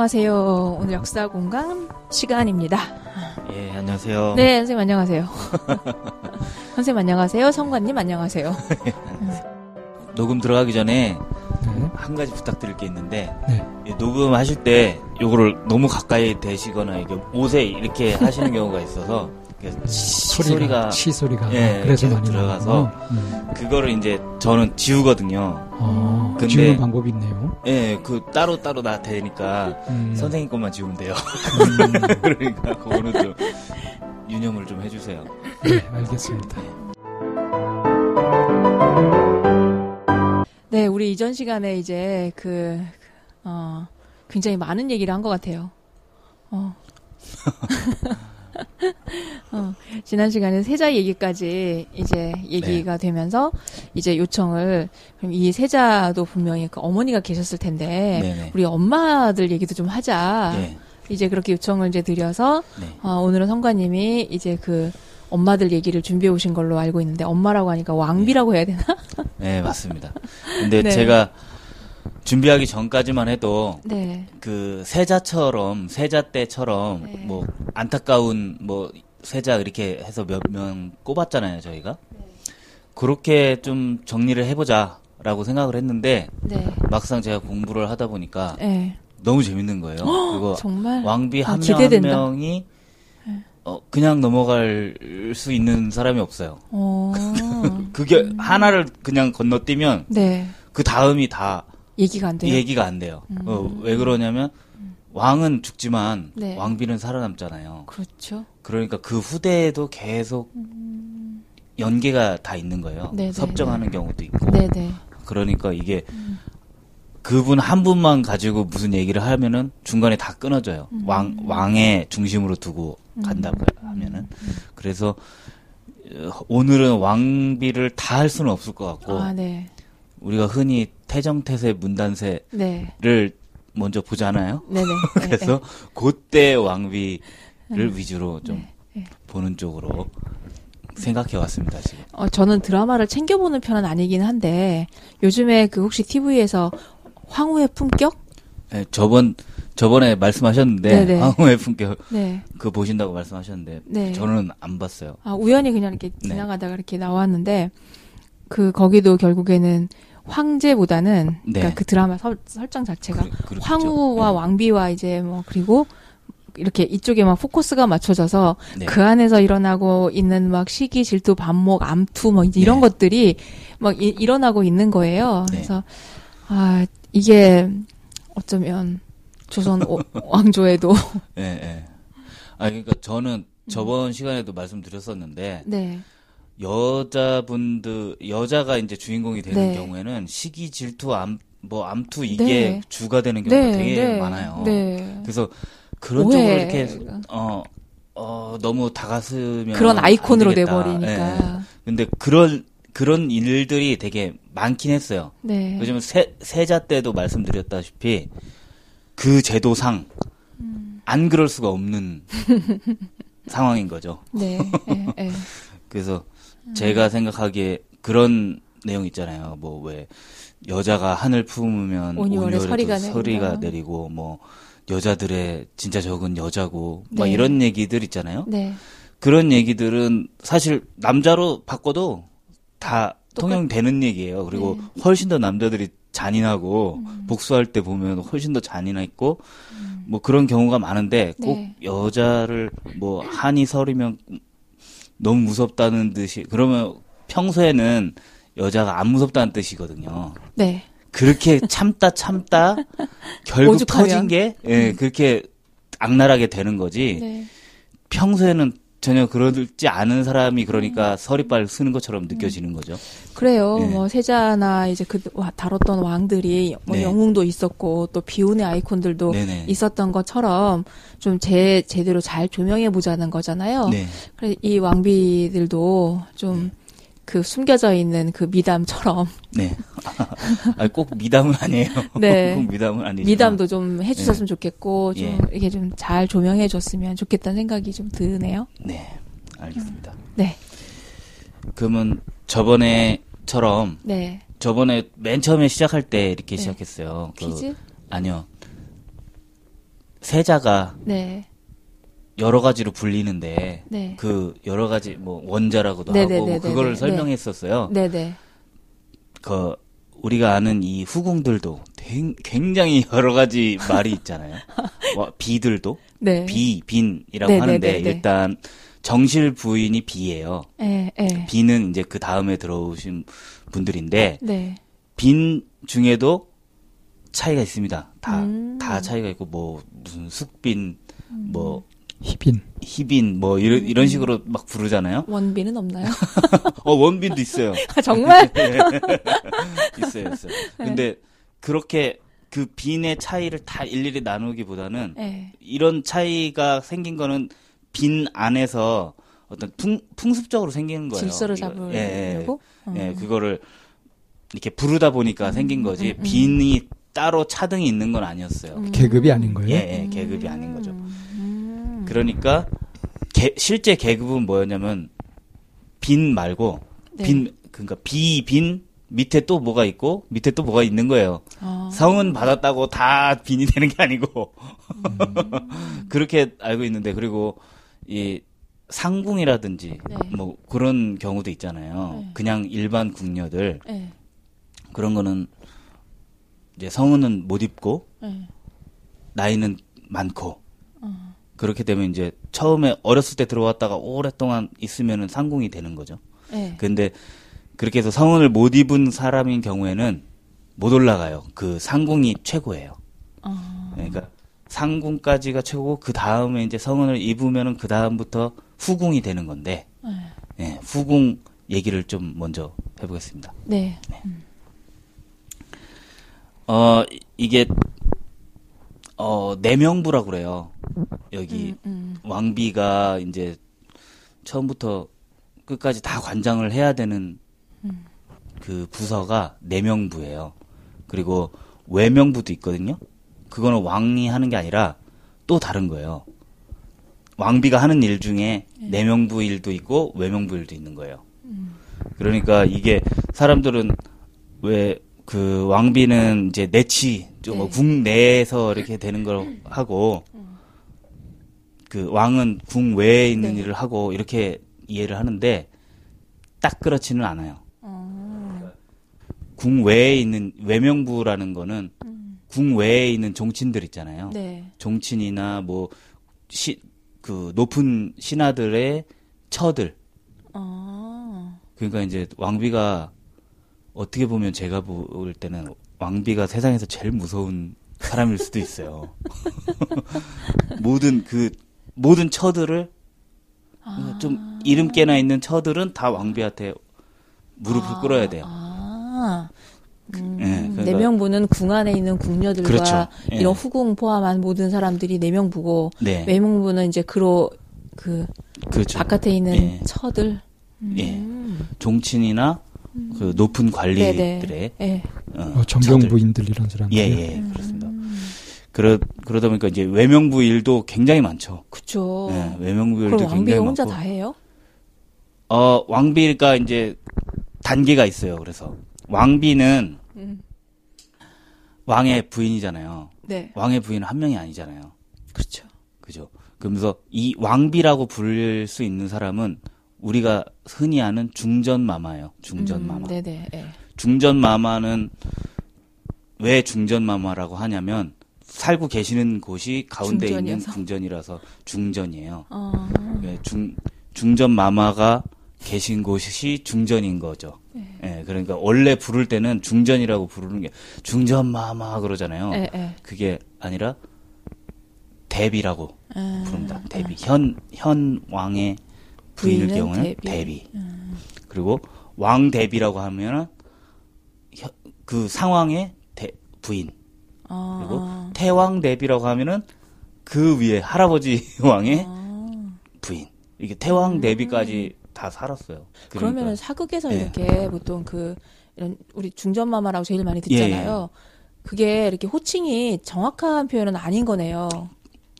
안녕하세요. 오늘 역사 공간 시간입니다. 예, 안녕하세요. 네, 선생님 안녕하세요. 선생님 안녕하세요. 성관님 안녕하세요. 녹음 들어가기 전에 네. 한 가지 부탁드릴 게 있는데 네. 이 녹음하실 때 요거를 너무 가까이 대시거나 이게 옷에 이렇게 하시는 경우가 있어서 소리가 치 소리가 예, 그래서 많이 들어가서. 음. 그거를 이제 저는 지우거든요. 어, 근데- 지우는 방법이 있네요. 예, 그 따로 따로 다 되니까 음. 선생님 것만 지우면 돼요. 음, 그러니까 그거는 좀 유념을 좀 해주세요. 네, 알겠습니다. 네, 우리 이전 시간에 이제 그, 어, 굉장히 많은 얘기를 한 것 같아요. 어. 어, 지난 시간에 세자 얘기까지 이제 얘기가 되면서 이제 요청을, 그럼 이 세자도 분명히 그 어머니가 계셨을 텐데, 네네. 우리 엄마들 얘기도 좀 하자. 예, 이제 그렇게 요청을 이제 드려서, 네. 어, 오늘은 성관님이 이제 그 엄마들 얘기를 준비해 오신 걸로 알고 있는데, 엄마라고 하니까 왕비라고 해야 되나? 네, 맞습니다. 근데 네. 제가 준비하기 전까지만 해도 네. 그 세자처럼 세자 때처럼 네. 뭐 안타까운 뭐 세자 이렇게 해서 몇 명 꼽았잖아요 저희가 그렇게 좀 정리를 해보자라고 생각을 했는데 네. 막상 제가 공부를 하다 보니까 네. 너무 재밌는 거예요. 그리고 정말 왕비 아, 한명한 기대된다. 명이 어, 그냥 넘어갈 수 있는 사람이 없어요. 어. 그게 하나를 그냥 건너뛰면 네. 그 다음이 다 얘기가 안 돼요. 얘기가 안 돼요. 어, 왜 그러냐면 왕은 죽지만 네. 왕비는 살아남잖아요. 그렇죠. 그러니까 그 후대에도 계속 연계가 다 있는 거예요. 네네, 섭정하는 경우도 있고. 네, 네. 그러니까 이게 그분 한 분만 가지고 무슨 얘기를 하면은 중간에 다 끊어져요. 음. 왕 왕의 중심으로 두고 간다고 하면은 그래서 어, 오늘은 왕비를 다 할 수는 없을 것 같고 아, 네. 우리가 흔히 태정태세 문단세를 네. 먼저 보잖아요. 네, 네. 그래서 그때 왕비를 위주로 좀 네. 보는 쪽으로 생각해 왔습니다 지금. 어, 저는 드라마를 챙겨보는 편은 아니긴 한데 요즘에 그 혹시 TV에서 황후의 품격? 네, 저번 저번에 말씀하셨는데 네네. 황후의 품격 네. 그 보신다고 말씀하셨는데 네. 저는 안 봤어요. 아, 우연히 그냥 이렇게 네. 지나가다가 이렇게 나왔는데 그 거기도 결국에는 황제보다는 네. 그러니까 그 드라마 설, 설정 자체가 그-. 황후와 네. 왕비와 이제 뭐 그리고 이렇게 이쪽에 막 포커스가 맞춰져서 네. 그 안에서 일어나고 있는 막 시기, 질투, 반목, 암투 뭐 이제 이런 네. 것들이 막 이, 일어나고 있는 거예요. 네. 그래서 아 이게 어쩌면 조선 오- 왕조에도 예, 예. 아 그러니까 저는 저번 시간에도 말씀드렸었는데 네 여자분들 여자가 이제 주인공이 되는 네. 경우에는 시기 질투 암 뭐 암투 이게 네. 주가 되는 경우가 네, 되게 네, 많아요. 네. 그래서 그런 오해. 쪽으로 이렇게 어, 어 너무 다가서면 그런 아이콘으로 안 되겠다. 돼버리니까. 예. 근데 그런 그런 일들이 되게 많긴 했어요. 네. 요즘 세, 세자 때도 말씀드렸다시피 그 제도상 음. 안 그럴 수가 없는 상황인 거죠. 네. 예, 예. 그래서 음. 제가 생각하기에 그런 내용 있잖아요. 뭐 왜 여자가 하늘 품으면 온유월에도 서리가 서리가. 내리고 뭐 여자들의 진짜 적은 여자고 막 네. 이런 얘기들 있잖아요. 네. 그런 얘기들은 사실 남자로 바꿔도 다 통용되는 얘기예요. 그리고 네. 훨씬 더 남자들이 잔인하고 음. 복수할 때 보면 훨씬 더 잔인했고 뭐 그런 경우가 많은데 꼭 네. 여자를 뭐 한이 서리면 너무 무섭다는 듯이 그러면 평소에는 여자가 안 무섭다는 뜻이거든요. 네. 그렇게 참다 참다 결국 오죽하면. 터진 게 예, 그렇게 악랄하게 되는 거지. 네. 평소에는 전혀 그러지 않은 사람이 그러니까 서리빨 쓰는 것처럼 느껴지는 거죠. 그래요. 네. 뭐 세자나 이제 그 와- 다뤘던 왕들이 뭐 네. 영웅도 있었고 또 비운의 아이콘들도 네네. 있었던 것처럼 좀 제 제대로 잘 조명해 보자는 거잖아요. 네. 그래 이 왕비들도 좀 그 숨겨져 있는 그 미담처럼 네. 아, 꼭 미담은 아니에요. 네. 꼭 미담은 아니죠. 미담도 좀 해주셨으면 좋겠고 좀 예. 이게 좀 잘 조명해 줬으면 좋겠다는 생각이 좀 드네요. 네. 알겠습니다. 네, 그러면 저번에처럼 네. 저번에 맨 처음에 시작할 때 이렇게 네. 시작했어요. 그- 퀴즈? 아니요. 세자가 네. 여러 가지로 불리는데 네. 그 여러 가지 뭐 원자라고도 네네네네네. 하고 그거를 네. 설명했었어요. 네, 네. 그 우리가 아는 이 후궁들도 댕- 굉장히 여러 가지 말이 있잖아요. 와, 비들도 네. 비, 빈이라고 네, 네, 하는데 네, 네. 일단 정실 부인이 비예요. 예, 예. 비는 이제 그 다음에 들어오신 분들인데 네. 빈 중에도 차이가 있습니다. 다, 음. 다 차이가 있고, 뭐, 무슨 숙빈, 뭐, 희빈. 희빈, 뭐, 음. 이런, 이런 식으로 막 부르잖아요. 원빈은 없나요? 어, 원빈도 있어요. 아, 정말? 있어요, 있어요. 근데, 그렇게 그 빈의 차이를 다 일일이 나누기보다는, 예. 이런 차이가 생긴 거는 빈 안에서 어떤 풍, 풍습적으로 생기는 거예요. 질서를. 잡으려고? 예, 예. 예, 음. 그거를 이렇게 부르다 보니까 생긴 거지, 음, 음. 빈이 따로 차등이 있는 건 아니었어요. 음. 계급이 아닌 거예요? 예, 예, 계급이 아닌 거죠. 음. 그러니까 개- 실제 계급은 뭐였냐면 빈 말고 네. 빈 그러니까 비빈 밑에 또 뭐가 있고 밑에 또 뭐가 있는 거예요. 아. 성은 받았다고 다 빈이 되는 게 아니고 음. 그렇게 알고 있는데 그리고 이 상궁이라든지 네. 뭐 그런 경우도 있잖아요. 네. 그냥 일반 궁녀들 예. 그런 거는 이제 성은은 못 입고 예. 나이는 많고 어. 그렇게 되면 이제 처음에 어렸을 때 들어왔다가 오랫동안 있으면은 상궁이 되는 거죠. 예. 근데 그렇게 해서 성은을 못 입은 사람인 경우에는 못 올라가요. 그 상궁이 최고예요. 어. 그러니까 상궁까지가 최고고 그 다음에 이제 성은을 입으면은 그 다음부터 후궁이 되는 건데 예. 예, 후궁 얘기를 좀 먼저 해보겠습니다. 네. 어 이- 이게 어 내명부라고 그래요. 여기 음, 음. 왕비가 이제 처음부터 끝까지 다 관장을 해야 되는 음. 그 부서가 내명부예요. 그리고 외명부도 있거든요. 그거는 왕이 하는 게 아니라 또 다른 거예요. 왕비가 하는 일 중에 내명부 일도 있고 외명부 일도 있는 거예요. 그러니까 이게 사람들은 왜 그 왕비는 이제 내치 좀 네. 국내에서 이렇게 되는 걸 하고 그 왕은 궁 외에 있는 네. 일을 하고 이렇게 이해를 하는데 딱 그렇지는 않아요. 어. 궁외에 있는 외명부라는 거는 궁외에 있는 종친들 있잖아요. 네. 종친이나 뭐 시 그 높은 신하들의 처들. 어. 그러니까 이제 왕비가 어떻게 보면 제가 볼 때는 왕비가 세상에서 제일 무서운 사람일 수도 있어요. 모든 그 모든 처들을 아. 좀 이름 깨나 있는 처들은 다 왕비한테 무릎을 아. 꿇어야 돼요. 아. 음, 예, 그러니까- 내명부는 궁 안에 있는 궁녀들과 그렇죠. 예. 이런 후궁 포함한 모든 사람들이 내명부고 네, 외명부는 이제 그로 그 그렇죠. 바깥에 있는 예. 처들. 예. 음. 종친이나 그 높은 관리들의. 예. 어, 어, 처들. 정경 부인들 이런 사람들. 예, 예, 그렇습니다. 그러, 그러다 보니까 이제 외명부 일도 굉장히 많죠. 그쵸. 예, 외명부 일도 그럼 왕비가 굉장히 혼자 많고. 다 해요? 어, 왕비가 이제 단계가 있어요. 그래서 왕비는 음. 왕의 부인이잖아요. 네. 왕의 부인은 한 명이 아니잖아요. 그렇죠. 그죠? 그러면서 이 왕비라고 부를 수 있는 사람은 우리가 흔히 아는 중전 마마예요. 중전 마마. 음, 네네. 예. 중전 마마는 왜 중전 마마라고 하냐면 살고 계시는 곳이 가운데 있는 중전이어서? 궁전이라서 중전이에요. 어. 예, 중 중전 마마가 계신 곳이 중전인 거죠. 예, 그러니까 원래 부를 때는 중전이라고 부르는 게 중전 마마 그러잖아요. 예, 예. 그게 아니라 대비라고 아, 부릅니다. 대비 현, 현 왕의 부인일 경우는 대비. 대비. 그리고 왕 대비라고 하면은 현- 그 상황의 대, 부인. 어, 그리고 어. 태왕 대비라고 하면은 그 위에 할아버지 왕의 어. 부인. 이게 태왕 대비까지 다 살았어요. 그러니까, 그러면은 사극에서 예. 이렇게 보통 그 이런 우리 중전마마라고 제일 많이 듣잖아요. 그게 이렇게 호칭이 정확한 표현은 아닌 거네요.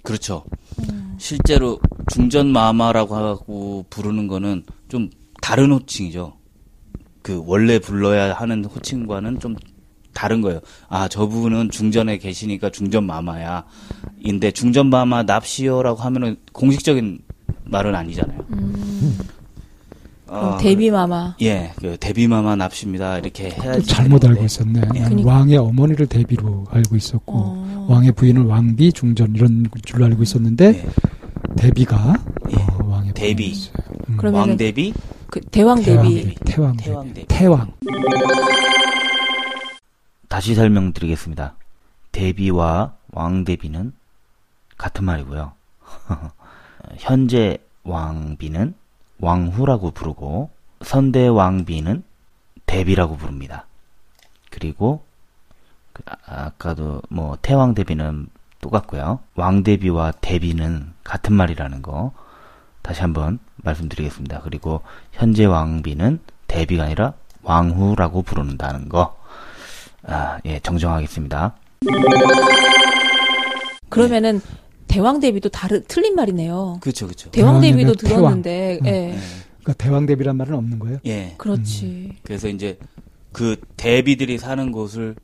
그렇죠. 음. 실제로 중전 마마라고 하고 부르는 거는 좀 다른 호칭이죠. 그 원래 불러야 하는 호칭과는 좀 다른 거예요. 아, 저분은 중전에 계시니까 중전 마마야. 인데 중전 마마 납시오라고 하면은 공식적인 말은 아니잖아요. 음. 어, 데뷔 마마. 예, 그 데뷔 마마 납시입니다. 이렇게 또 해야지. 잘못 알고. 있었네. 난 그러니까. 왕의 어머니를 대비로 알고 있었고 어. 왕의 부인은 왕비, 중전 이런 줄로 알고 있었는데 예, 대비가 예. 어, 왕의 대비. 음. 왕 대비, 그 대왕 태왕 데뷔. 대비, 태왕 대비, 태왕 대비. 태왕. 다시 설명드리겠습니다. 대비와 왕 대비는 같은 말이고요. 현재 왕비는 왕후라고 부르고 선대 왕비는 대비라고 부릅니다. 그리고 그 아- 아까도 뭐 태왕 대비는 똑같고요. 왕 대비와 대비는 같은 말이라는 거 다시 한번 말씀드리겠습니다. 그리고 현재 왕비는 대비가 아니라 왕후라고 부른다는 거 아, 예, 정정하겠습니다. 그러면은 대왕 데뷔도 다르 틀린 말이네요. 그렇죠, 그렇죠. 대왕 태왕이면 들었는데, 태왕. 예. 그러니까 대왕 대비란 말은 없는 거예요? 예. 그렇지. 그래서 이제 그 대비들이 사는 곳을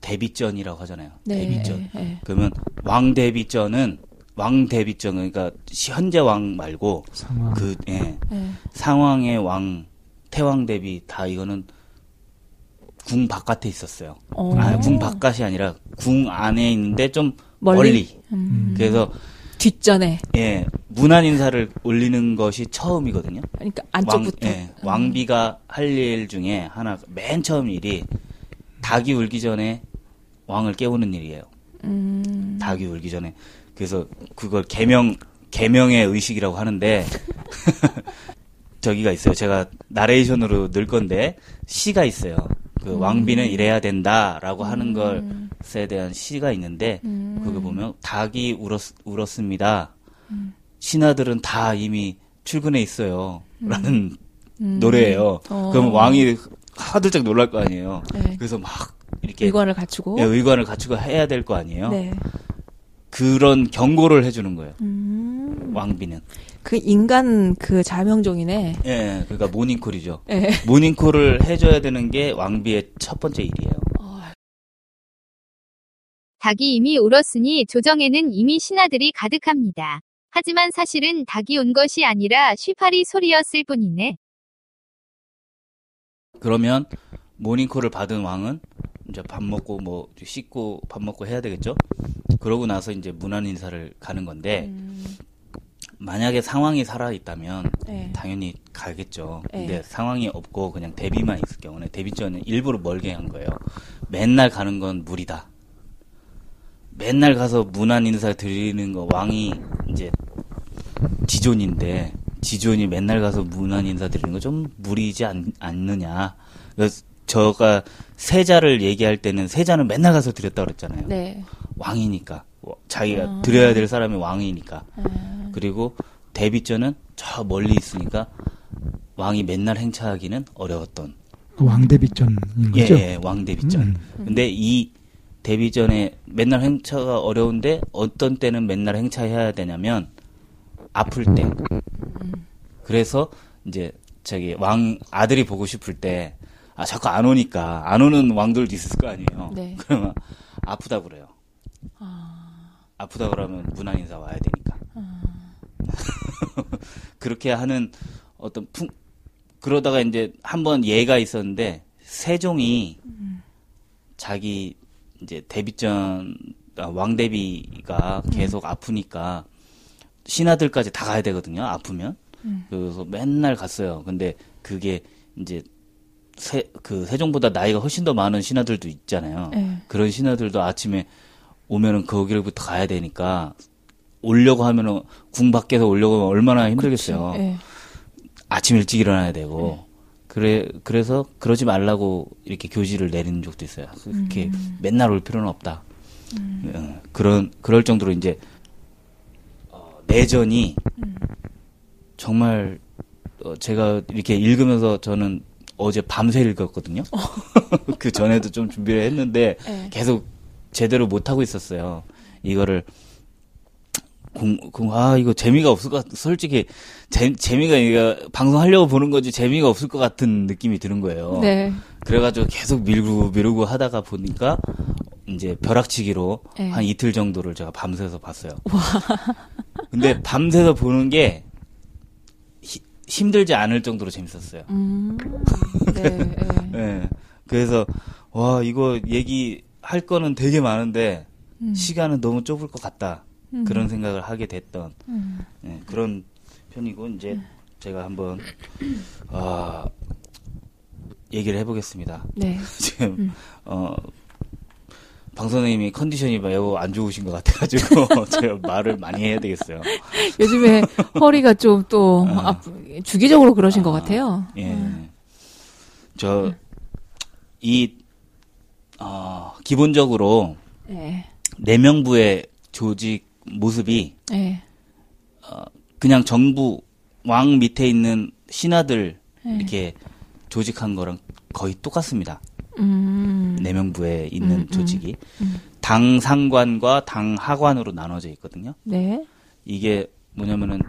대비전이라고 하잖아요. 네. 대비전. 예, 예. 그러면 왕 대비전은 왕 대비전 그러니까 시- 현재 왕 말고 상황. 그 예. 예. 상황의 왕 태왕 대비 다 이거는 궁 바깥에 있었어요. 어. 아, 궁 바깥이 아니라 궁 안에 있는데 좀 멀리? 멀리. 음. 그래서 뒷전에. 예 문안 인사를 올리는 것이 처음이거든요. 그러니까 안쪽부터. 왕, 예, 왕비가 할 일 중에 하나 맨 처음 일이 닭이 울기 전에 왕을 깨우는 일이에요. 음. 닭이 울기 전에 그래서 그걸 개명 개명의 의식이라고 하는데 저기가 있어요. 제가 나레이션으로 넣을 건데 시가 있어요. 그 왕비는 이래야 된다라고 하는 것에 대한 시가 있는데 음. 그거 보면 닭이 울었, 울었습니다. 신하들은 다 이미 출근해 있어요. 라는 노래예요. 어. 그럼 왕이 하들짝 놀랄 거 아니에요. 네. 그래서 막 이렇게 의관을 갖추고. 예, 의관을 갖추고 해야 될 거 아니에요. 네. 그런 경고를 해주는 거예요. 음. 왕비는. 그 인간 그 자명종이네. 예, 그러니까 모닝콜이죠. 예. 모닝콜을 해줘야 되는 게 왕비의 첫 번째 일이에요. 어, 닭이 이미 울었으니 조정에는 이미 신하들이 가득합니다. 하지만 사실은 닭이 운 것이 아니라 쉬파리 소리였을 뿐이네. 그러면 모닝콜을 받은 왕은 이제 밥 먹고 뭐 씻고 밥 먹고 해야 되겠죠. 그러고 나서 이제 문안 인사를 가는 건데 음. 만약에 상황이 살아 있다면 예. 당연히 가겠죠. 네. 근데 상황이 없고 그냥 대비만 있을 경우는 대비전은 일부러 멀게 한 거예요. 맨날 가는 건 무리다. 맨날 가서 문안 인사 드리는 거 왕이 이제 지존인데 지존이 맨날 가서 문안 인사 드리는 거 좀 무리지 않, 않느냐. 그래서 저가 세자를 얘기할 때는 세자는 맨날 가서 드렸다 그랬잖아요. 네. 왕이니까 어, 자기가 아. 드려야 될 사람이 왕이니까. 아, 그리고 대비전은 저 멀리 있으니까 왕이 맨날 행차하기는 어려웠던 그 왕대비전인 예, 거죠? 예, 왕 대비전. 음. 근데 이 대비전에 맨날 행차가 어려운데 어떤 때는 맨날 행차해야 되냐면 아플 때. 그래서 이제 저기 왕 아들이 보고 싶을 때 아 자꾸 안 오니까 안 오는 왕들도 있을 거 아니에요. 네. 그러면 아프다 그래요. 아프다 그러면 문안 인사 와야 되니까. 그렇게 하는 어떤 풍 그러다가 이제 한 번 예가 있었는데 세종이 자기 이제 대비전 아, 왕대비가 계속 아프니까 신하들까지 다 가야 되거든요. 아프면 그래서 맨날 갔어요. 근데 그게 이제 세, 그 세종보다 나이가 훨씬 더 많은 신하들도 있잖아요. 네. 그런 신하들도 아침에 오면은 거기로부터 가야 되니까 오려고 하면은 궁 밖에서 오려고 하면 얼마나 힘들겠어요. 예. 아침 일찍 일어나야 되고 그래 그래서 그러지 말라고 이렇게 교지를 내리는 적도 있어요. 그렇게 맨날 올 필요는 없다. 어, 그런 그럴 정도로 이제 어, 내전이 정말 어, 제가 이렇게 읽으면서 저는 어제 밤새 읽었거든요. 그 전에도 좀 준비를 했는데 예. 계속 제대로 못 하고 있었어요. 이거를 공, 공, 아, 이거 재미가 없을 것 같, 솔직히, 재, 재미가, 이거, 방송하려고 보는 거지, 재미가 없을 것 같은 느낌이 드는 거예요. 네. 그래가지고 계속 밀고, 미루고 하다가 보니까, 이제 벼락치기로 네. 한 이틀 정도를 제가 밤새서 봤어요. 근데 밤새서 보는 게, 히- 힘들지 않을 정도로 재밌었어요. 음. 네. 네. 예. 그래서, 와, 이거 얘기 할 거는 되게 많은데, 음. 시간은 너무 좁을 것 같다. 음. 그런 생각을 하게 됐던 음. 예, 그런 편이고 이제 제가 한번 아 얘기를 해보겠습니다. 네. 지금 음. 어. 방 선생님이 컨디션이 매우 안 좋으신 것 같아가지고 제가 말을 많이 해야 되겠어요. 요즘에 허리가 좀또 아. 아프, 주기적으로 그러신 것 같아요. 예. 음. 저, 이, 어, 기본적으로, 네. 내명부의 조직 모습이, 네. 그냥 정부, 왕 밑에 있는 신하들, 네. 이렇게 조직한 거랑 거의 똑같습니다. 음. 내명부에 있는 음, 음. 조직이. 음. 당 상관과 당 하관으로 나눠져 있거든요. 네. 이게 뭐냐면은,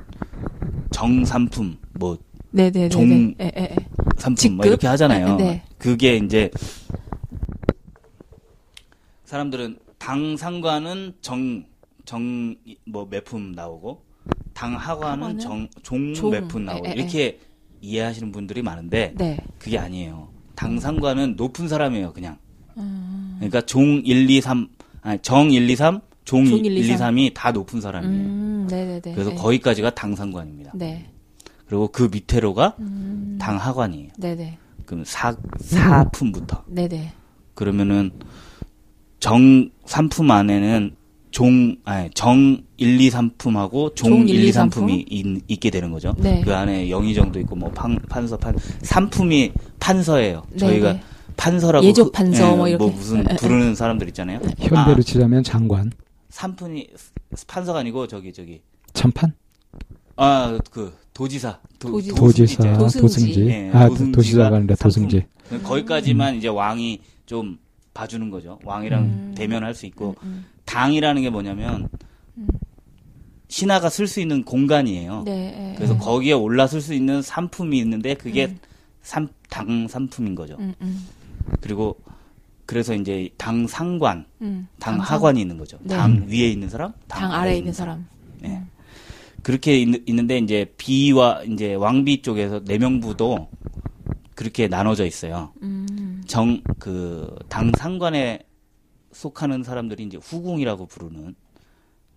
정삼품, 뭐, 네네네. 종- 네. 예, 예, 예. 삼품 직급? 뭐 이렇게 하잖아요. 네. 그게 이제 사람들은 당 상관은 정 정 뭐 매품 나오고 당 하관은 정종 종. 매품 나오고 에, 에, 에. 이렇게 이해하시는 분들이 많은데 네. 그게 아니에요. 당 상관은 높은 사람이에요, 그냥. 음. 그러니까 종 1, 2, 3 아니 정 1, 2, 3, 종 종 1, 1, 2, 2, 3 이 다 높은 사람이에요. 음. 네네네. 그래서 네. 거기까지가 당 상관입니다. 네. 그리고 그 밑에로가 음. 당 하관이에요. 네네. 그럼 사 사품부터 네네. 그러면은 정 3품 안에는 종 아니 정 1, 2, 3품하고 종, 종 1, 2, 3품? 3품이 있, 게 되는 거죠. 네. 그 안에 영의정도 있고 뭐 판, 판서 판 3품이 판서예요. 네, 저희가 네. 판서라고 예족 그- 판서 뭐 이렇게. 무슨 에, 에, 에. 부르는 사람들 있잖아요. 현대로 아, 치자면 장관, 3품이 판서가 아니고 저기 저기 참판, 아 그 도지사 도, 도지사. 도승지 도지사. 도승지. 도승지. 예, 아, 도승지가 도시사가 아니라. 도승지. 거기까지만 이제 왕이 좀 봐주는 거죠. 왕이랑 음. 대면할 수 있고 음. 당이라는 게 뭐냐면 음. 신하가 쓸 수 있는 공간이에요. 네. 예, 그래서 예. 거기에 올라설 수 있는 상품이 있는데 그게 음. 삼, 당 상품인 거죠. 음, 음, 그리고 그래서 이제 당 상관, 음. 당 하관이 있는 거죠. 네. 당 위에 있는 사람, 당 아래에 있는 사람. 네. 그렇게 있, 있는데 이제 비와 이제 왕비 쪽에서 내명부도 그렇게 나눠져 있어요. 음. 정그 당 상관에 속하는 사람들이 이제 후궁이라고 부르는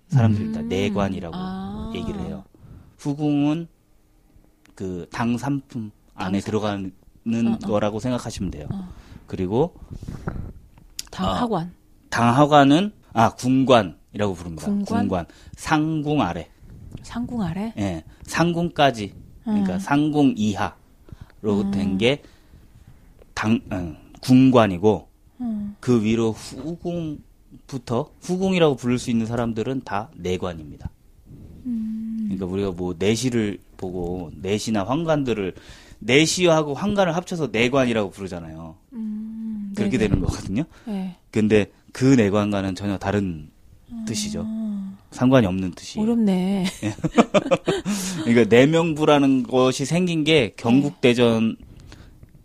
사람들이다. 음. 내관이라고 아. 얘기를 해요. 후궁은 그당 삼품 안에 당 삼- 들어가는 어, 어. 거라고 생각하시면 돼요. 어. 그리고 당 아. 하관. 당 하관은 아 군관이라고 부릅니다. 군관? 상궁 아래. 상궁 아래. 예. 상궁까지. 그러니까 음. 상궁 이하로 된게당 어, 군관이고 음. 그 위로 후궁부터 후궁이라고 부를 수 있는 사람들은 다 내관입니다. 음. 그러니까 우리가 뭐 내시를 보고 내시나 황관들을 내시하고 황관을 합쳐서 내관이라고 부르잖아요. 음. 그렇게. 되는 거거든요. 네. 근데 그 내관과는 전혀 다른 뜻이죠. 아, 상관이 없는 뜻이. 어렵네. 그러니까 내명부라는 것이 생긴 게 경국대전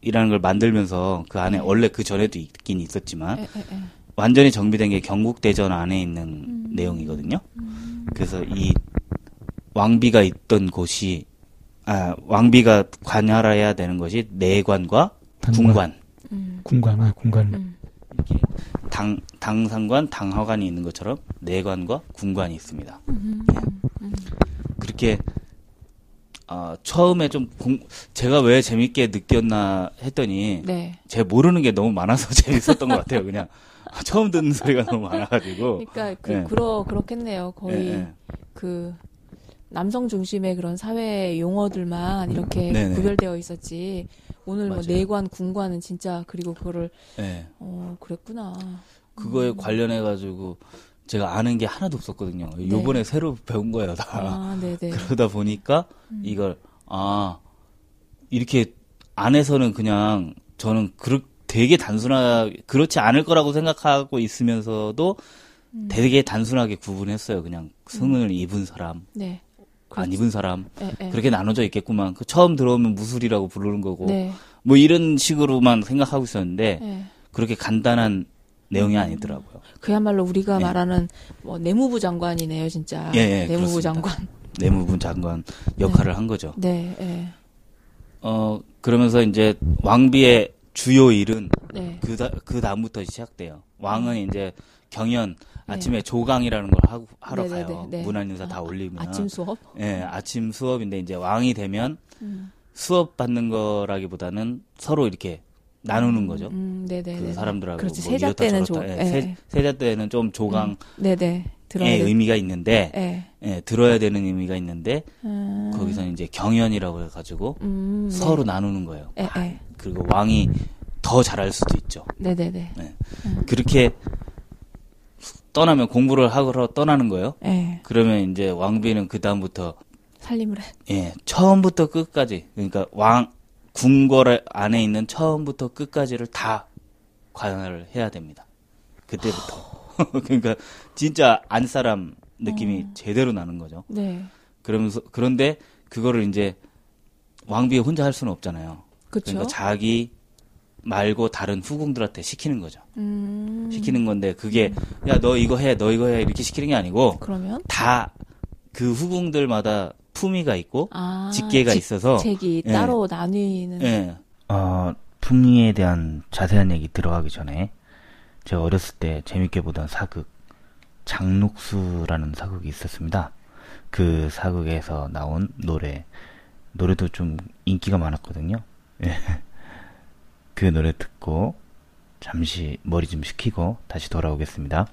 이라는 걸 만들면서 그 안에 원래 그 전에도 있긴 있었지만 에, 에, 에. 완전히 정비된 게 경국대전 안에 있는 음. 내용이거든요. 그래서 이 왕비가 있던 곳이 아 왕비가 관할해야 되는 것이 내관과 당관. 군관 음. 군관, 아, 군관. 음. 이렇게 당 당상관 당하관이 있는 것처럼 내관과 군관이 있습니다. 음. 그렇게 어, 처음에 좀 공, 제가 왜 재밌게 느꼈나 했더니 네. 제가 모르는 게 너무 많아서 재밌었던 것 같아요. 그냥 처음 듣는 소리가 너무 많아가지고. 그러니까 그 예. 그러 그렇겠네요. 거의 예, 예. 그 남성 중심의 그런 사회 용어들만 이렇게 네네. 구별되어 있었지. 오늘 뭐 맞아요. 내관, 군관은 진짜 그리고 그거를 예. 어 그랬구나. 그거에 관련해 가지고 제가 아는 게 하나도 없었거든요. 네. 요번에 새로 배운 거예요, 다. 아, 네, 네. 그러다 보니까 이걸, 아, 이렇게 안에서는 그냥 저는 그렇, 되게 단순하, 그렇지 않을 거라고 생각하고 있으면서도 음. 되게 단순하게 구분했어요. 그냥 승을 입은 사람, 네. 안 입은 사람 예, 예. 그렇게 나눠져 있겠구만. 그 처음 들어오면 무술이라고 부르는 거고 네. 뭐 이런 식으로만 생각하고 있었는데 예. 그렇게 간단한 내용이 음. 아니더라고요. 그야말로 우리가 예. 말하는 뭐 내무부 장관이네요, 진짜. 예, 예, 내무부 그렇습니다. 장관. 내무부 장관 역할을 한 거죠. 네, 예. 어 그러면서 이제 왕비의 주요 일은 네. 그, 다, 그 다음부터 시작돼요. 왕은 이제 경연 네. 아침에 조강이라는 걸 하고, 하러 네네네, 가요. 네. 문안인사 다 아, 올리면. 아침 수업? 예, 아침 수업인데 이제 왕이 되면 음. 수업 받는 거라기보다는 서로 이렇게 나누는 거죠. 음, 네네. 그 사람들하고 그렇지. 뭐 세자 때는. 조- 예, 예. 세, 세자 때는 좀 조강의 네네. 들어야 돼. 의미가 있는데 예. 예, 들어야 되는 의미가 있는데 음. 거기서 이제 경연이라고 해가지고 음, 네. 서로 나누는 거예요. 예, 예. 그리고 왕이 더 잘할 수도 있죠. 네네네. 네. 그렇게 떠나면 공부를 하러 떠나는 거예요. 예. 그러면 이제 왕비는 그 다음부터 살림을 해. 예 처음부터 끝까지 그러니까 왕 궁궐 안에 있는 처음부터 끝까지를 다 관할을 해야 됩니다. 그때부터 그러니까 진짜 안 사람 느낌이 제대로 나는 거죠. 네. 그러면서 그런데 그거를 이제 왕비 혼자 할 수는 없잖아요. 그쵸. 그러니까 자기 말고 다른 후궁들한테 시키는 거죠. 음. 시키는 건데 그게 야 너 이거 해, 너 이거 해 이렇게 시키는 게 아니고 그러면? 다 그 후궁들마다 품위가 있고 아. 직계가 있어서 책이 예. 따로 나뉘는. 예. 어, 품위에 대한 자세한 얘기 들어가기 전에 제가 어렸을 때 재밌게 보던 사극 장록수라는 사극이 있었습니다. 그 사극에서 나온 노래 노래도 좀 인기가 많았거든요. 예. 그 노래 듣고 잠시 머리 좀 식히고 다시 돌아오겠습니다.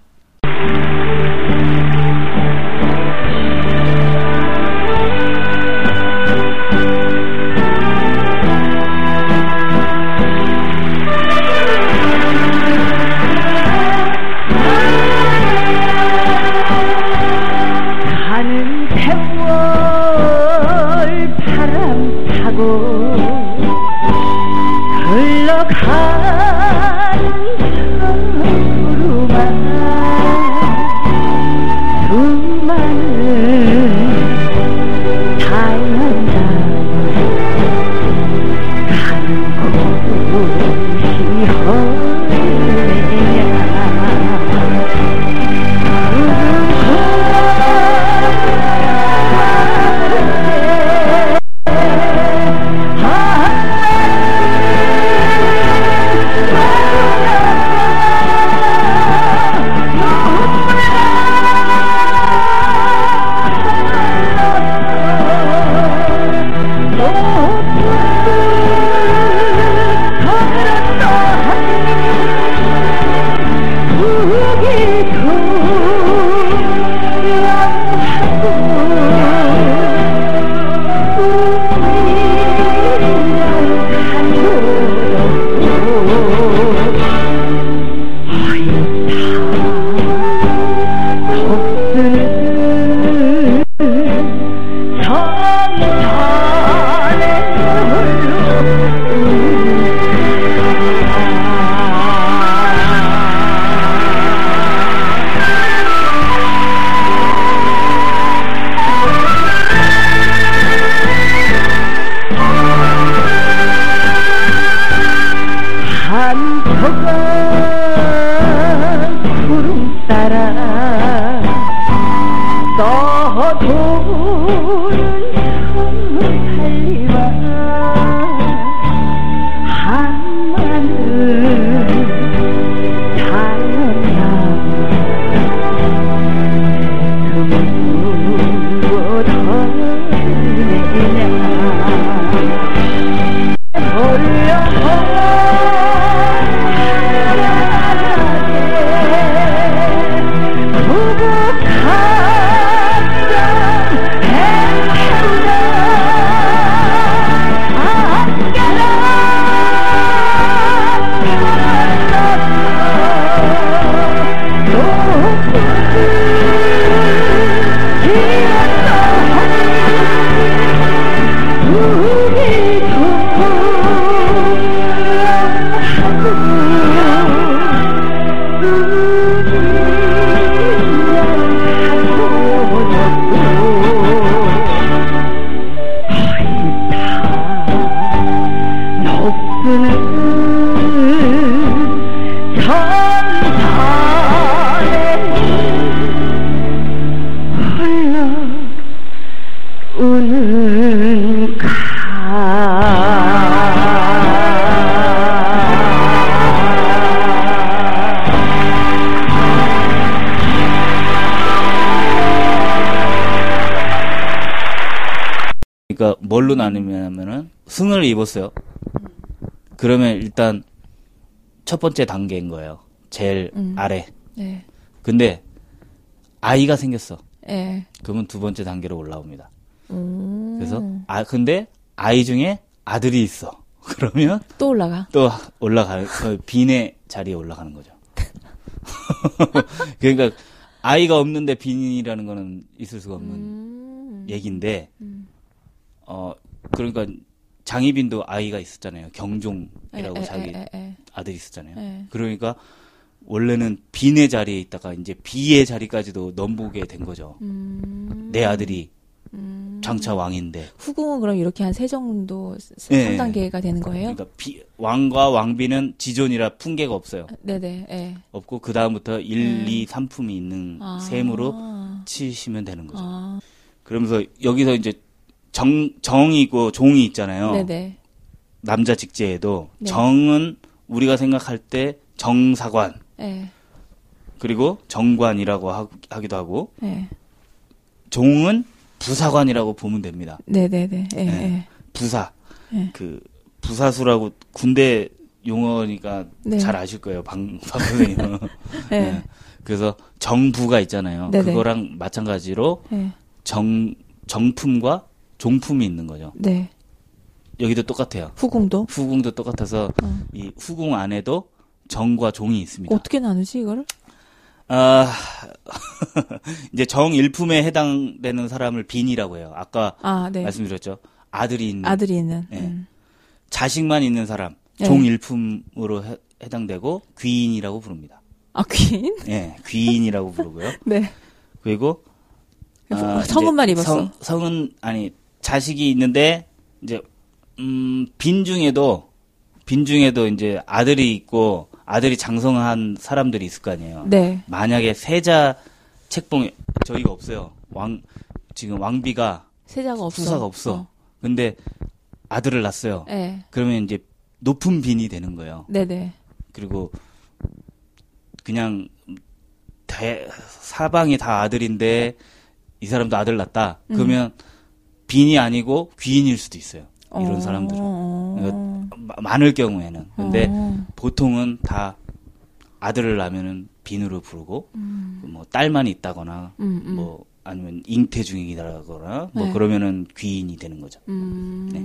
그러니까 뭘로 나누냐면은 승을 입었어요. 그러면 일단 첫 번째 단계인 거예요. 제일 음. 아래. 네. 근데 아이가 생겼어. 예. 그러면 두 번째 단계로 올라옵니다. 음. 그래서 아 근데 아이 중에 아들이 있어. 그러면 또 올라가. 또 올라가 그 빈의 자리에 올라가는 거죠. 그러니까 아이가 없는데 빈이라는 거는 있을 수가 없는 음. 얘기인데 음. 어 그러니까 장희빈도 아이가 있었잖아요. 에, 경종이라고 에, 자기 에, 에, 에. 아들이 있었잖아요. 에. 그러니까 원래는 빈의 자리에 있다가 이제 비의 자리까지도 넘보게 된 거죠. 음. 내 아들이 음. 장차 왕인데 후궁은 그럼 이렇게 한 세 정도 예. 3단계가 되는 거예요? 그러니까 비, 왕과 왕비는 지존이라 풍계가 없어요. 네네. 예. 없고 그 다음부터 1, 음. 2, 3품이 있는 아. 셈으로 치시면 되는 거죠. 아. 그러면서 여기서 이제 정 정이 있고 종이 있잖아요. 네네. 남자 직제에도 네. 정은 우리가 생각할 때 정사관 예. 그리고 정관이라고 하, 하기도 하고 예. 종은 부사관이라고 보면 됩니다. 네네네. 예. 네. 예. 부사 네. 그 부사수라고 군대 용어니까 네. 잘 아실 거예요. 방, 방 선생님은. 예. 네. 그래서 정부가 있잖아요. 네네. 그거랑 마찬가지로 예. 정 정품과 종품이 있는 거죠. 네. 여기도 똑같아요. 후궁도 후궁도 똑같아서 어. 이 후궁 안에도 정과 종이 있습니다. 어떻게 나누지 이거를? 아 이제 정 일품에 해당되는 사람을 빈이라고 해요. 아까 아, 네. 말씀드렸죠. 아들이 있는 아들이 있는. 네. 음. 자식만 있는 사람 네. 종 일품으로 해, 해당되고 귀인이라고 부릅니다. 아, 귀인? 예, 귀인이라고 부르고요. 네. 그리고 아, 성은만 입었어. 성, 성은 아니 자식이 있는데 이제 음, 빈 중에도 빈 중에도 이제 아들이 있고 아들이 장성한 사람들이 있을 거 아니에요. 네. 만약에 세자 책봉 저희가 없어요. 왕 지금 왕비가 세자가 없어. 후사가 없어. 근데 아들을 낳았어요. 네. 그러면 이제 높은 빈이 되는 거예요. 네네. 그리고 그냥 대, 사방이 다 아들인데 이 사람도 아들 낳았다. 음. 그러면 빈이 아니고 귀인일 수도 있어요. 이런 어, 사람들은 어. 마- 많을 경우에는. 근데 어. 보통은 다 아들을 낳으면은 빈으로 부르고 뭐 딸만 있다거나 음, 음. 뭐 아니면 잉태 중이라거나 뭐 네. 그러면은 귀인이 되는 거죠. 음. 네.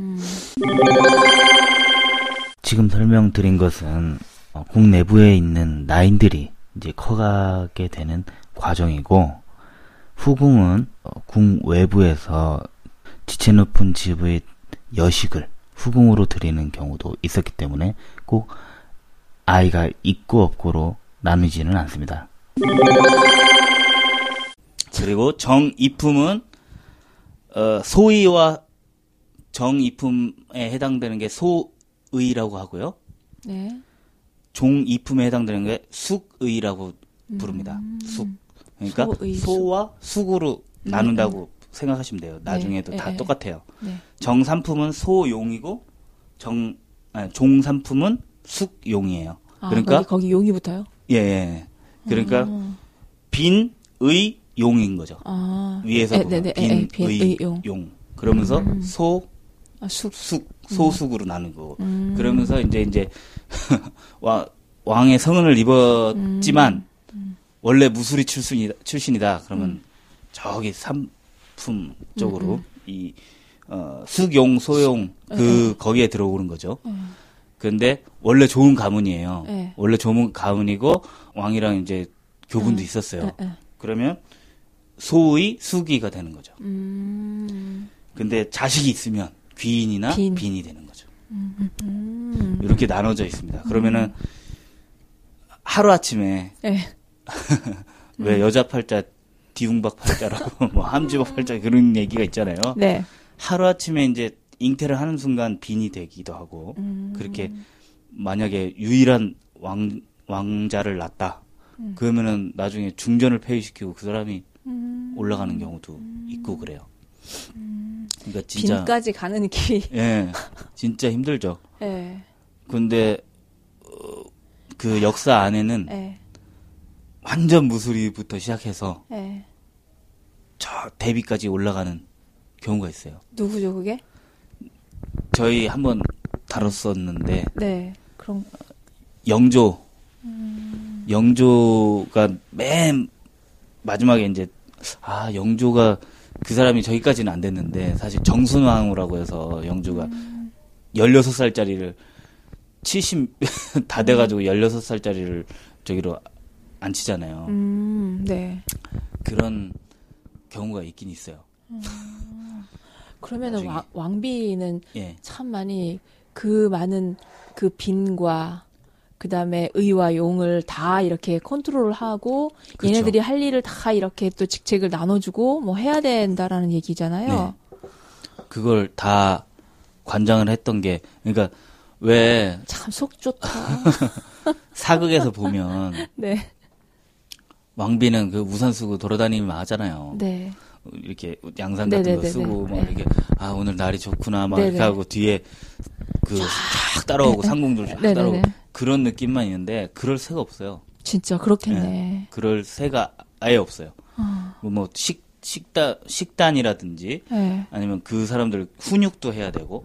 지금 설명드린 것은 어, 국 내부에 있는 나인들이 이제 커가게 되는 과정이고 후궁은 어, 궁 외부에서 지체 높은 집의 여식을 후궁으로 드리는 경우도 있었기 때문에 꼭 아이가 있고 없고로 나누지는 않습니다. 그리고 정이품은 어, 소의와 정이품에 해당되는 게 소의라고 하고요. 네. 종이품에 해당되는 게 숙의라고 부릅니다. 숙. 그러니까 음. 소의, 소와 숙으로 나눈다고 생각하시면 돼요. 나중에도 네, 다 네, 똑같아요. 네. 정삼품은 소용이고 정 아니, 종삼품은 숙용이에요. 아, 그러니까 거기, 거기 용이 붙어요? 예, 예. 그러니까 음. 빈의 용인 거죠. 아. 위에서 에, 보면 네네, 에, 에, 빈의 용. 용. 그러면서 음. 소, 아, 숙. 숙, 소숙으로 나누고 음. 그러면서 이제 이제 와, 왕의 성은을 입었지만 음. 원래 무술이 출신이다, 출신이다. 그러면 음. 저기 삼 품 쪽으로 이 어, 숙용, 소용 그 네. 거기에 들어오는 거죠. 음. 근데 원래 좋은 가문이에요. 네. 원래 좋은 가문이고 왕이랑 이제 교분도 음. 있었어요. 에, 에. 그러면 소의 수기가 되는 거죠. 음. 근데 자식이 있으면 귀인이나 빈. 빈. 이 되는 거죠. 음. 이렇게 나눠져 있습니다. 그러면은 하루 아침에 예. 왜 음. 여자 팔자 디웅박 팔자라고 뭐 함지박 팔자 그런 얘기가 있잖아요. 네. 하루 아침에 이제 잉태를 하는 순간 빈이 되기도 하고 음. 그렇게 만약에 유일한 왕 왕자를 낳았다. 그러면은 나중에 중전을 폐위시키고 그 사람이 음. 올라가는 경우도 있고 그래요. 그러니까 진짜 빈까지 가는 길. 예, 진짜 힘들죠. 예. 근데 어, 그 역사 안에는 예. 완전 무수리부터 시작해서 예. 저 대비까지 올라가는 경우가 있어요. 누구죠, 그게? 저희 한번 다뤘었는데 네. 그럼 영조 영조가 맨 마지막에 이제 아 영조가 그 사람이 저기까지는 안 됐는데 사실 정순왕후라고 해서 영조가 16살짜리를 70 다 돼가지고 16살짜리를 저기로 앉히잖아요. 음, 네. 그런 경우가 있긴 있어요. 그러면은 나중에. 왕, 왕비는 예. 참 많이 그 많은 그 빈과 그 다음에 의와 용을 다 이렇게 컨트롤을 하고 그렇죠. 얘네들이 할 일을 다 이렇게 또 직책을 나눠주고 뭐 해야 된다라는 얘기잖아요. 그걸 다 관장을 했던 게 그러니까 왜 참 속 좋다. 사극에서 보면 네, 왕비는 그 우산 쓰고 돌아다니면 하잖아요. 네, 이렇게 양산 같은 거 네네네네. 쓰고 막 네. 이렇게 아 오늘 날이 좋구나 막 네네. 이렇게 하고 뒤에 그 쫙 따라오고 상공들 쫙 네네네. 따라오고 그런 느낌만 있는데 그럴 새가 없어요. 진짜 그렇겠네. 그럴 새가 아예 없어요. 어, 뭐식 식단 식단이라든지 네. 아니면 그 사람들 훈육도 해야 되고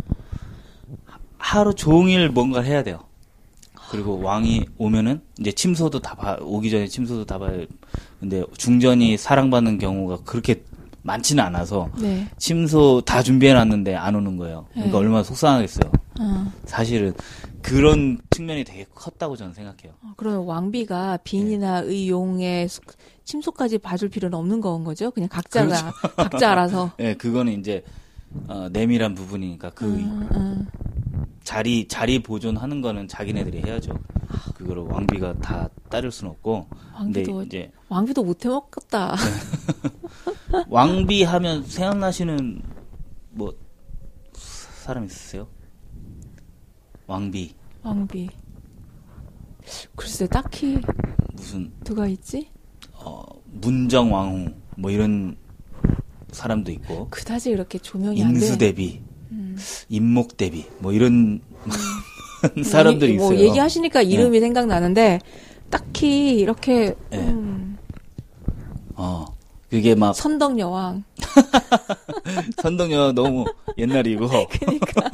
하- 하루 종일 뭔가를 해야 돼요. 그리고 왕이 오면은 이제 침소도 다 봐, 오기 전에 침소도 다 봐요. 근데 중전이 사랑받는 경우가 그렇게 많지는 않아서 네. 침소 다 준비해 놨는데 안 오는 거예요. 그러니까 네. 얼마나 속상하겠어요. 어. 사실은 그런 측면이 되게 컸다고 저는 생각해요. 어, 그러면 왕비가 빈이나 네. 의용의 속- 침소까지 봐줄 필요는 없는 건 거죠? 그냥 각자가 그렇죠. 각자 알아서. 예, 그거는 이제 어, 내밀한 부분이니까 그 음, 음. 자리 자리 보존하는 거는 자기네들이 해야죠. 그거를 왕비가 다 따를 수는 없고. 왕비도 이제 왕비도 못해 먹겠다. 왕비 하면 생각나시는 뭐 사람 있으세요? 왕비 왕비. 글쎄 딱히 무슨 누가 있지? 어, 문정 왕후 뭐 이런 사람도 있고 그다지 이렇게 조명이. 인수 대비, 음. 인목 대비 뭐 이런 사람들이 뭐, 있어요. 뭐 얘기하시니까 이름이 생각나는데 딱히 이렇게 네. 음, 어 그게 막 선덕 여왕. 선동여 너무 옛날이고. 그러니까.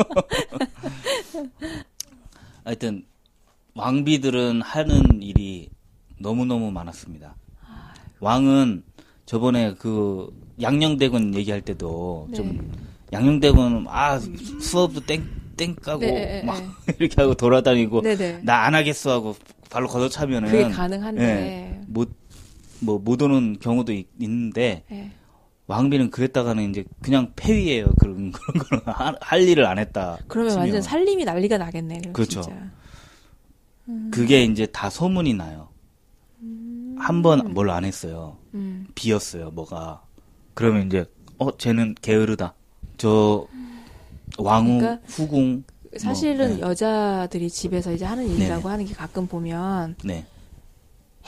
하여튼 왕비들은 하는 일이 너무 너무 많았습니다. 왕은 저번에 그 양녕대군 얘기할 때도 네. 좀 양녕대군 아 수업도 땡 땡 까고 네, 네, 막 네. 이렇게 하고 돌아다니고 네네. 나안 하겠어 하고 발로 걷어차면은 그게 가능한데. 예, 못뭐 못 오는 경우도 있, 있는데 예. 왕비는 그랬다가는 이제 그냥 폐위예요. 그런 그런 거는 할, 할 일을 안 했다. 그러면 치면. 완전 살림이 난리가 나겠네. 그렇죠. 진짜. 그게 이제 다 소문이 나요. 한 번 뭘 안 했어요. 음. 비었어요, 뭐가. 그러면 이제 어, 쟤는 게으르다. 저 왕후, 그러니까 후궁 사실은 뭐, 여자들이 집에서 이제 하는 일이라고 하는 게 가끔 보면 네.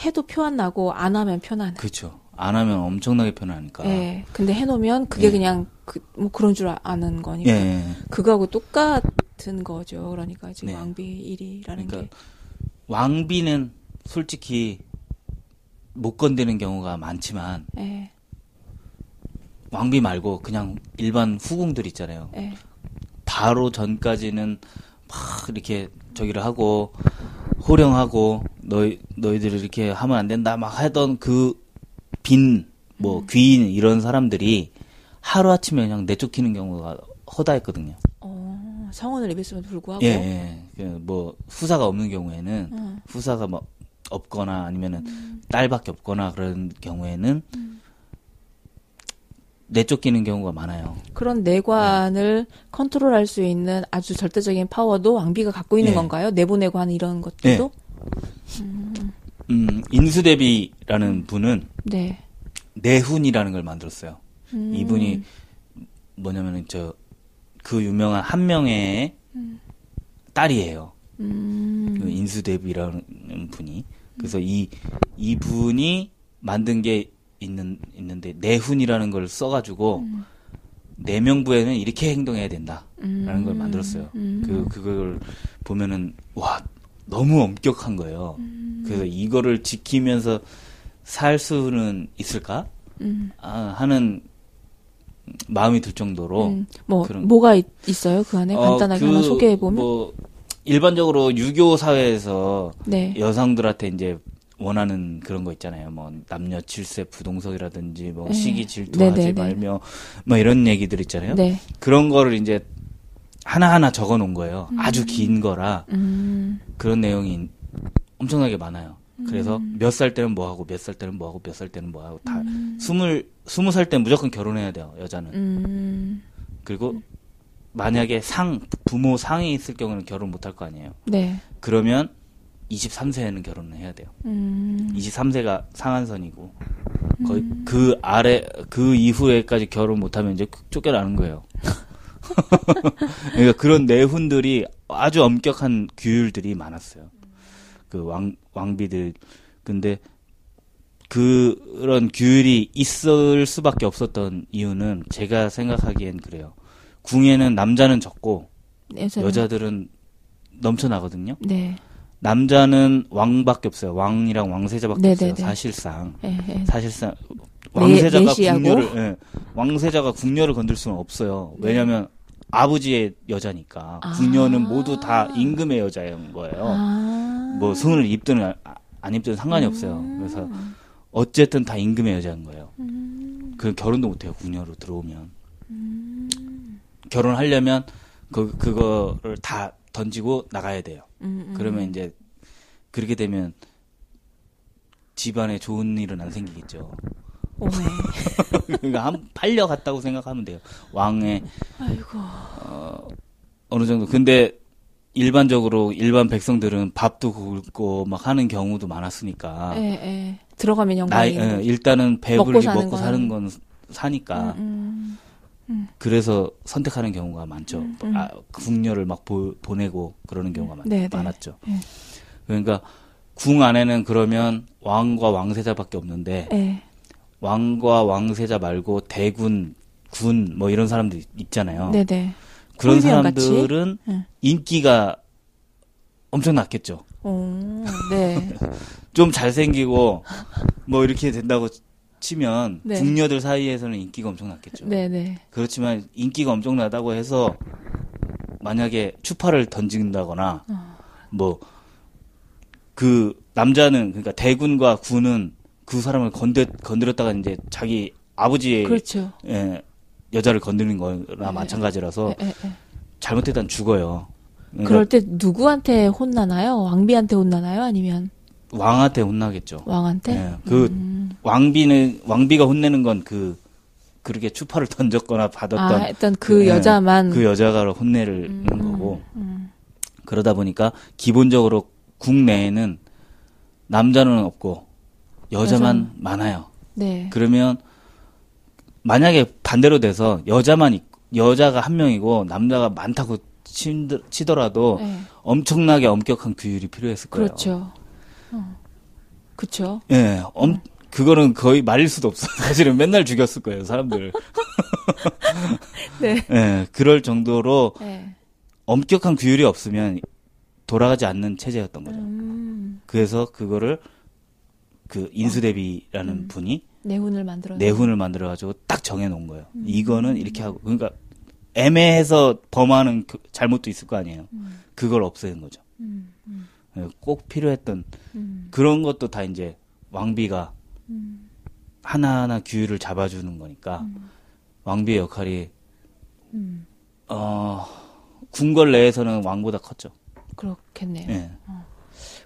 해도 표 안 나고 안 하면 표나는. 그렇죠. 안 하면 엄청나게 편하니까. 예. 근데 해놓으면 그게 예. 그냥 그, 뭐 그런 줄 아는 거니까. 예, 예. 그거하고 똑같은 거죠. 그러니까 지금 네. 왕비 일이라는 그러니까 왕비는 솔직히 못 건드는 경우가 많지만 게. 예. 왕비 말고 그냥 일반 후궁들 있잖아요. 예. 바로 전까지는 막 이렇게 저기를 하고 호령하고 너희 너희들이 이렇게 하면 안 된다 막 하던 그빈뭐 음. 귀인 이런 사람들이 하루 아침에 그냥 내쫓기는 경우가 허다했거든요. 어, 성원을 입었음에도 불구하고. 예, 예. 그뭐 후사가 없는 경우에는 어. 후사가 뭐 없거나 아니면은 음. 딸밖에 없거나 그런 경우에는 내쫓기는 경우가 많아요. 그런 내관을 컨트롤할 수 있는 아주 절대적인 파워도 왕비가 갖고 있는 예. 건가요? 내보내고 하는 이런 것들도? 음, 인수대비라는 분은 네. 내훈이라는 걸 만들었어요. 음. 이분이 뭐냐면은 저 그 유명한 한 명의 딸이에요. 음. 그 인수대비라는 분이. 그래서 이 이 분이 만든 게 있는 있는데 내훈이라는 걸 써가지고 내명부에는 이렇게 행동해야 된다라는 음. 걸 만들었어요. 음. 그 그걸 보면은 와 너무 엄격한 거예요. 음. 그래서 이거를 지키면서 살 수는 있을까 음. 아, 하는 마음이 들 정도로 음. 뭐 그런- 뭐가 있, 어요그 안에 간단하게 어, 하나 그 소개해 보면 뭐 일반적으로 유교 사회에서 네. 여성들한테 이제 원하는 그런 거 있잖아요. 뭐 남녀 칠세 부동석이라든지 뭐 네. 시기 질투하지 네, 네, 네. 말며 뭐 이런 얘기들 있잖아요. 네. 그런 거를 이제 하나하나 적어 놓은 거예요. 아주 긴 거라 음. 그런 내용이 엄청나게 많아요. 그래서 음. 몇살 때는 뭐 하고 몇 살 때는 뭐 하고 몇 살 때는 뭐 하고 다 스물 스무 살 때는 무조건 결혼해야 돼요. 여자는. 음. 그리고 만약에 상 부모 상이 있을 경우는 결혼 못 할 거 아니에요. 네. 그러면 23세에는 결혼을 해야 돼요. 음. 23세가 상한선이고 거의 그 아래 그 이후에까지 결혼 못하면 이제 쫓겨나는 거예요. 그러니까 그런 내훈들이 아주 엄격한 규율들이 많았어요. 그 왕 왕비들 근데 그런 규율이 있을 수밖에 없었던 이유는 제가 생각하기엔 그래요. 궁에는 남자는 적고 여자는- 여자들은 넘쳐나거든요. 네. 남자는 왕밖에 없어요. 왕이랑 왕세자밖에 네네네. 없어요. 사실상 예, 예. 사실상 왕세자가 내시하고? 궁녀를 예, 왕세자가 궁녀를 건들 수는 없어요. 왜냐하면 아버지의 여자니까 아. 궁녀는 모두 다 임금의 여자인 거예요. 아. 뭐 손을 입든 아- 안 입든 상관이 없어요. 그래서 어쨌든 다 임금의 여자인 거예요. 음. 그 결혼도 못해요. 궁녀로 들어오면 결혼하려면 그 그거를 다 던지고 나가야 돼요. 음, 음. 그러면 이제 그렇게 되면 집안에 좋은 일은 안 생기겠죠. 오메. 그러니까 한 팔려갔다고 생각하면 돼요. 왕의 아이고. 어느 정도. 근데 일반적으로 일반 백성들은 밥도 굶고 막 하는 경우도 많았으니까 예, 예. 들어가면 나이 영광이. 예, 일단은 배불리 먹고 먹고 사는 사는, 건- 건 사니까 음, 그래서 선택하는 경우가 많죠. 음, 음. 아, 궁녀를 막 보, 보내고 그러는 경우가 많, 네, 네. 많았죠. 예. 그러니까 궁 안에는 그러면 왕과 왕세자밖에 없는데 예. 왕과 왕세자 말고 대군, 군 뭐 이런 사람들 있잖아요. 네네. 그런 홀비언 같이? 사람들은 응. 인기가 엄청 낮겠죠. 오, 네. 좀 잘생기고 뭐 이렇게 된다고 치면 네. 궁녀들 사이에서는 인기가 엄청 낮겠죠. 네네. 그렇지만 인기가 엄청 나다고 해서 만약에 추파를 던진다거나 어. 뭐그 남자는 그러니까 대군과 군은 그 사람을 건드 건드렸다가 이제 자기 아버지의 그렇죠. 예, 여자를 건드는 거나 네. 마찬가지라서 예, 예, 예. 잘못했다면 죽어요. 그러니까 그럴 때 누구한테 혼나나요? 왕비한테 혼나나요? 아니면 왕한테 혼나겠죠. 왕한테? 예, 그 음. 왕비는 왕비가 혼내는 건 그 그렇게 추파를 던졌거나 받았던 아, 했던 그 예, 여자만. 그 여자가 혼내를 음, 는 거고 음. 그러다 보니까 기본적으로 국내에는 남자는 없고 여자만 여자는. 많아요. 네. 그러면 만약에 반대로 돼서 여자만 있, 여자가 한 명이고 남자가 많다고 치더라도 예. 엄청나게 엄격한 규율이 필요했을 거예요. 그렇죠. 어. 그렇죠. 예, 엄, 그거는 거의 말릴 수도 없어. 사실은 맨날 죽였을 거예요, 사람들. 네. 예, 그럴 정도로 예. 엄격한 규율이 없으면 돌아가지 않는 체제였던 거죠. 음. 그래서 그거를 그 인수대비라는 분이 내훈을 만들어. 내훈을 만들어 가지고 딱 정해 놓은 거예요. 음. 이거는 이렇게 하고 그러니까 애매해서 범하는 그 잘못도 있을 거 아니에요. 그걸 없애는 거죠. 음, 음, 예, 꼭 필요했던 음, 그런 것도 다 이제 왕비가 음. 하나하나 규율을 잡아주는 거니까 왕비의 역할이 음. 어 궁궐 내에서는 왕보다 컸죠. 그렇겠네요. 예.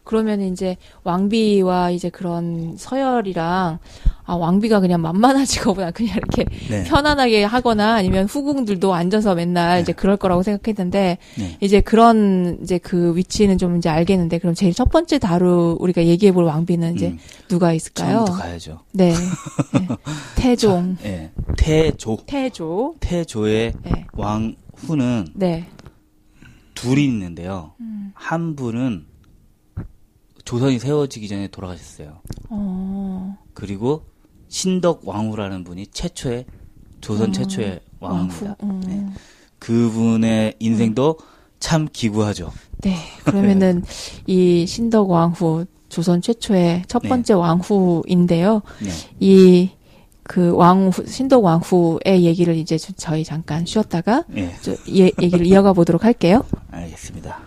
그러면 이제 왕비와 이제 그런 서열이랑 아 왕비가 그냥 만만하지가 보다 그냥 이렇게 네. 편안하게 하거나 아니면 후궁들도 앉아서 맨날 네. 이제 그럴 거라고 생각했는데 네. 이제 그런 이제 그 위치는 좀 이제 알겠는데 그럼 제일 첫 번째 다루 우리가 얘기해 볼 왕비는 이제 음, 누가 있을까요? 처음부터 가야죠. 네. 네. 태종, 예. 태조 태조. 태조의 네. 왕후는 네. 둘이 있는데요. 음. 한 분은 조선이 세워지기 전에 돌아가셨어요. 어. 그리고 신덕 왕후라는 분이 최초의 조선 음, 최초의 왕입니다. 왕후. 음. 네. 그분의 인생도 참 기구하죠. 네. 그러면은 이 신덕 왕후 조선 최초의 첫 네. 번째 왕후인데요. 네. 이그 왕후 신덕 왕후의 얘기를 이제 저- 저희 잠깐 쉬었다가 예, 얘기를 이어가 보도록 할게요. 알겠습니다.